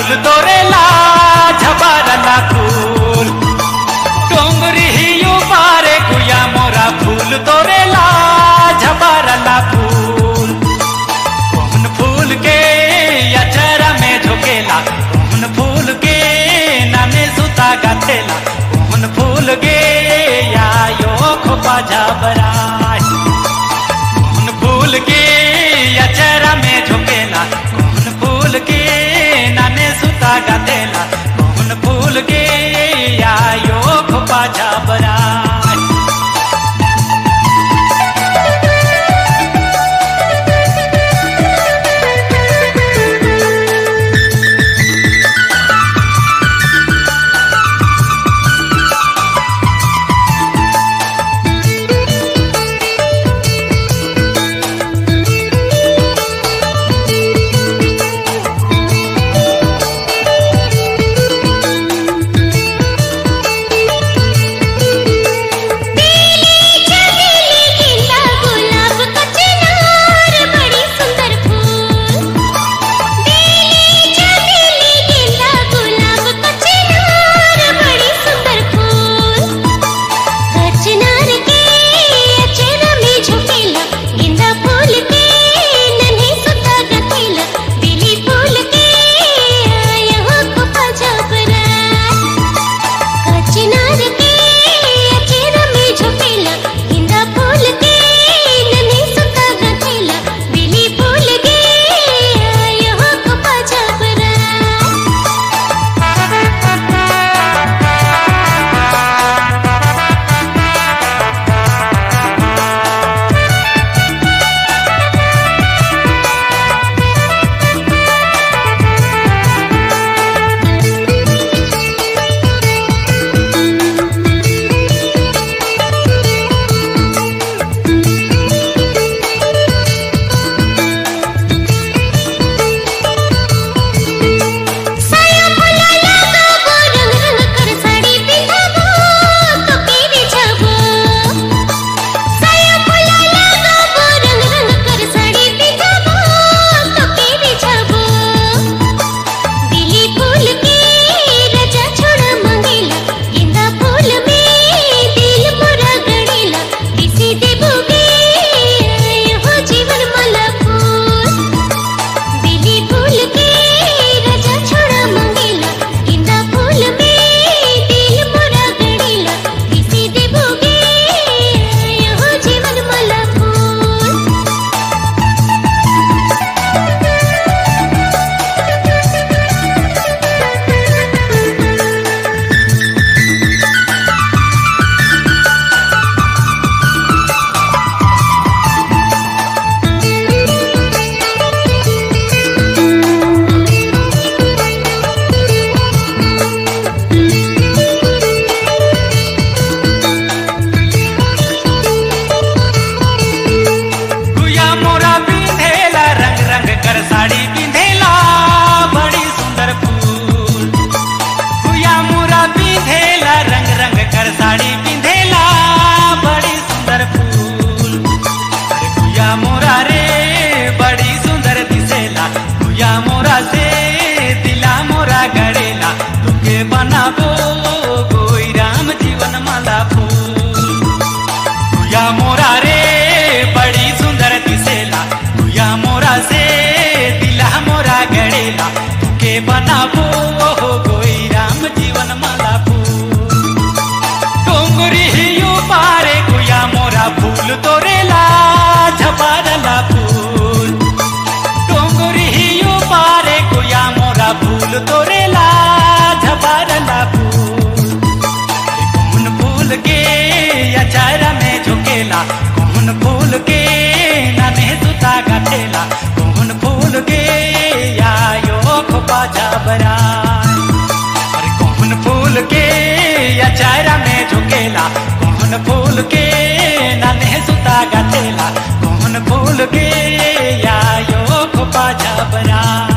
फूल तोरेला झबारना फूल। डोंगरी गुया मोरा फूल तोरेला झबारना फूल। फूल के अचरा में झुकेला फूल के नाने सुता गातेला पवन फूल के आयो खोपा झबरा। বানাবো भूल आयो को पाजा बना।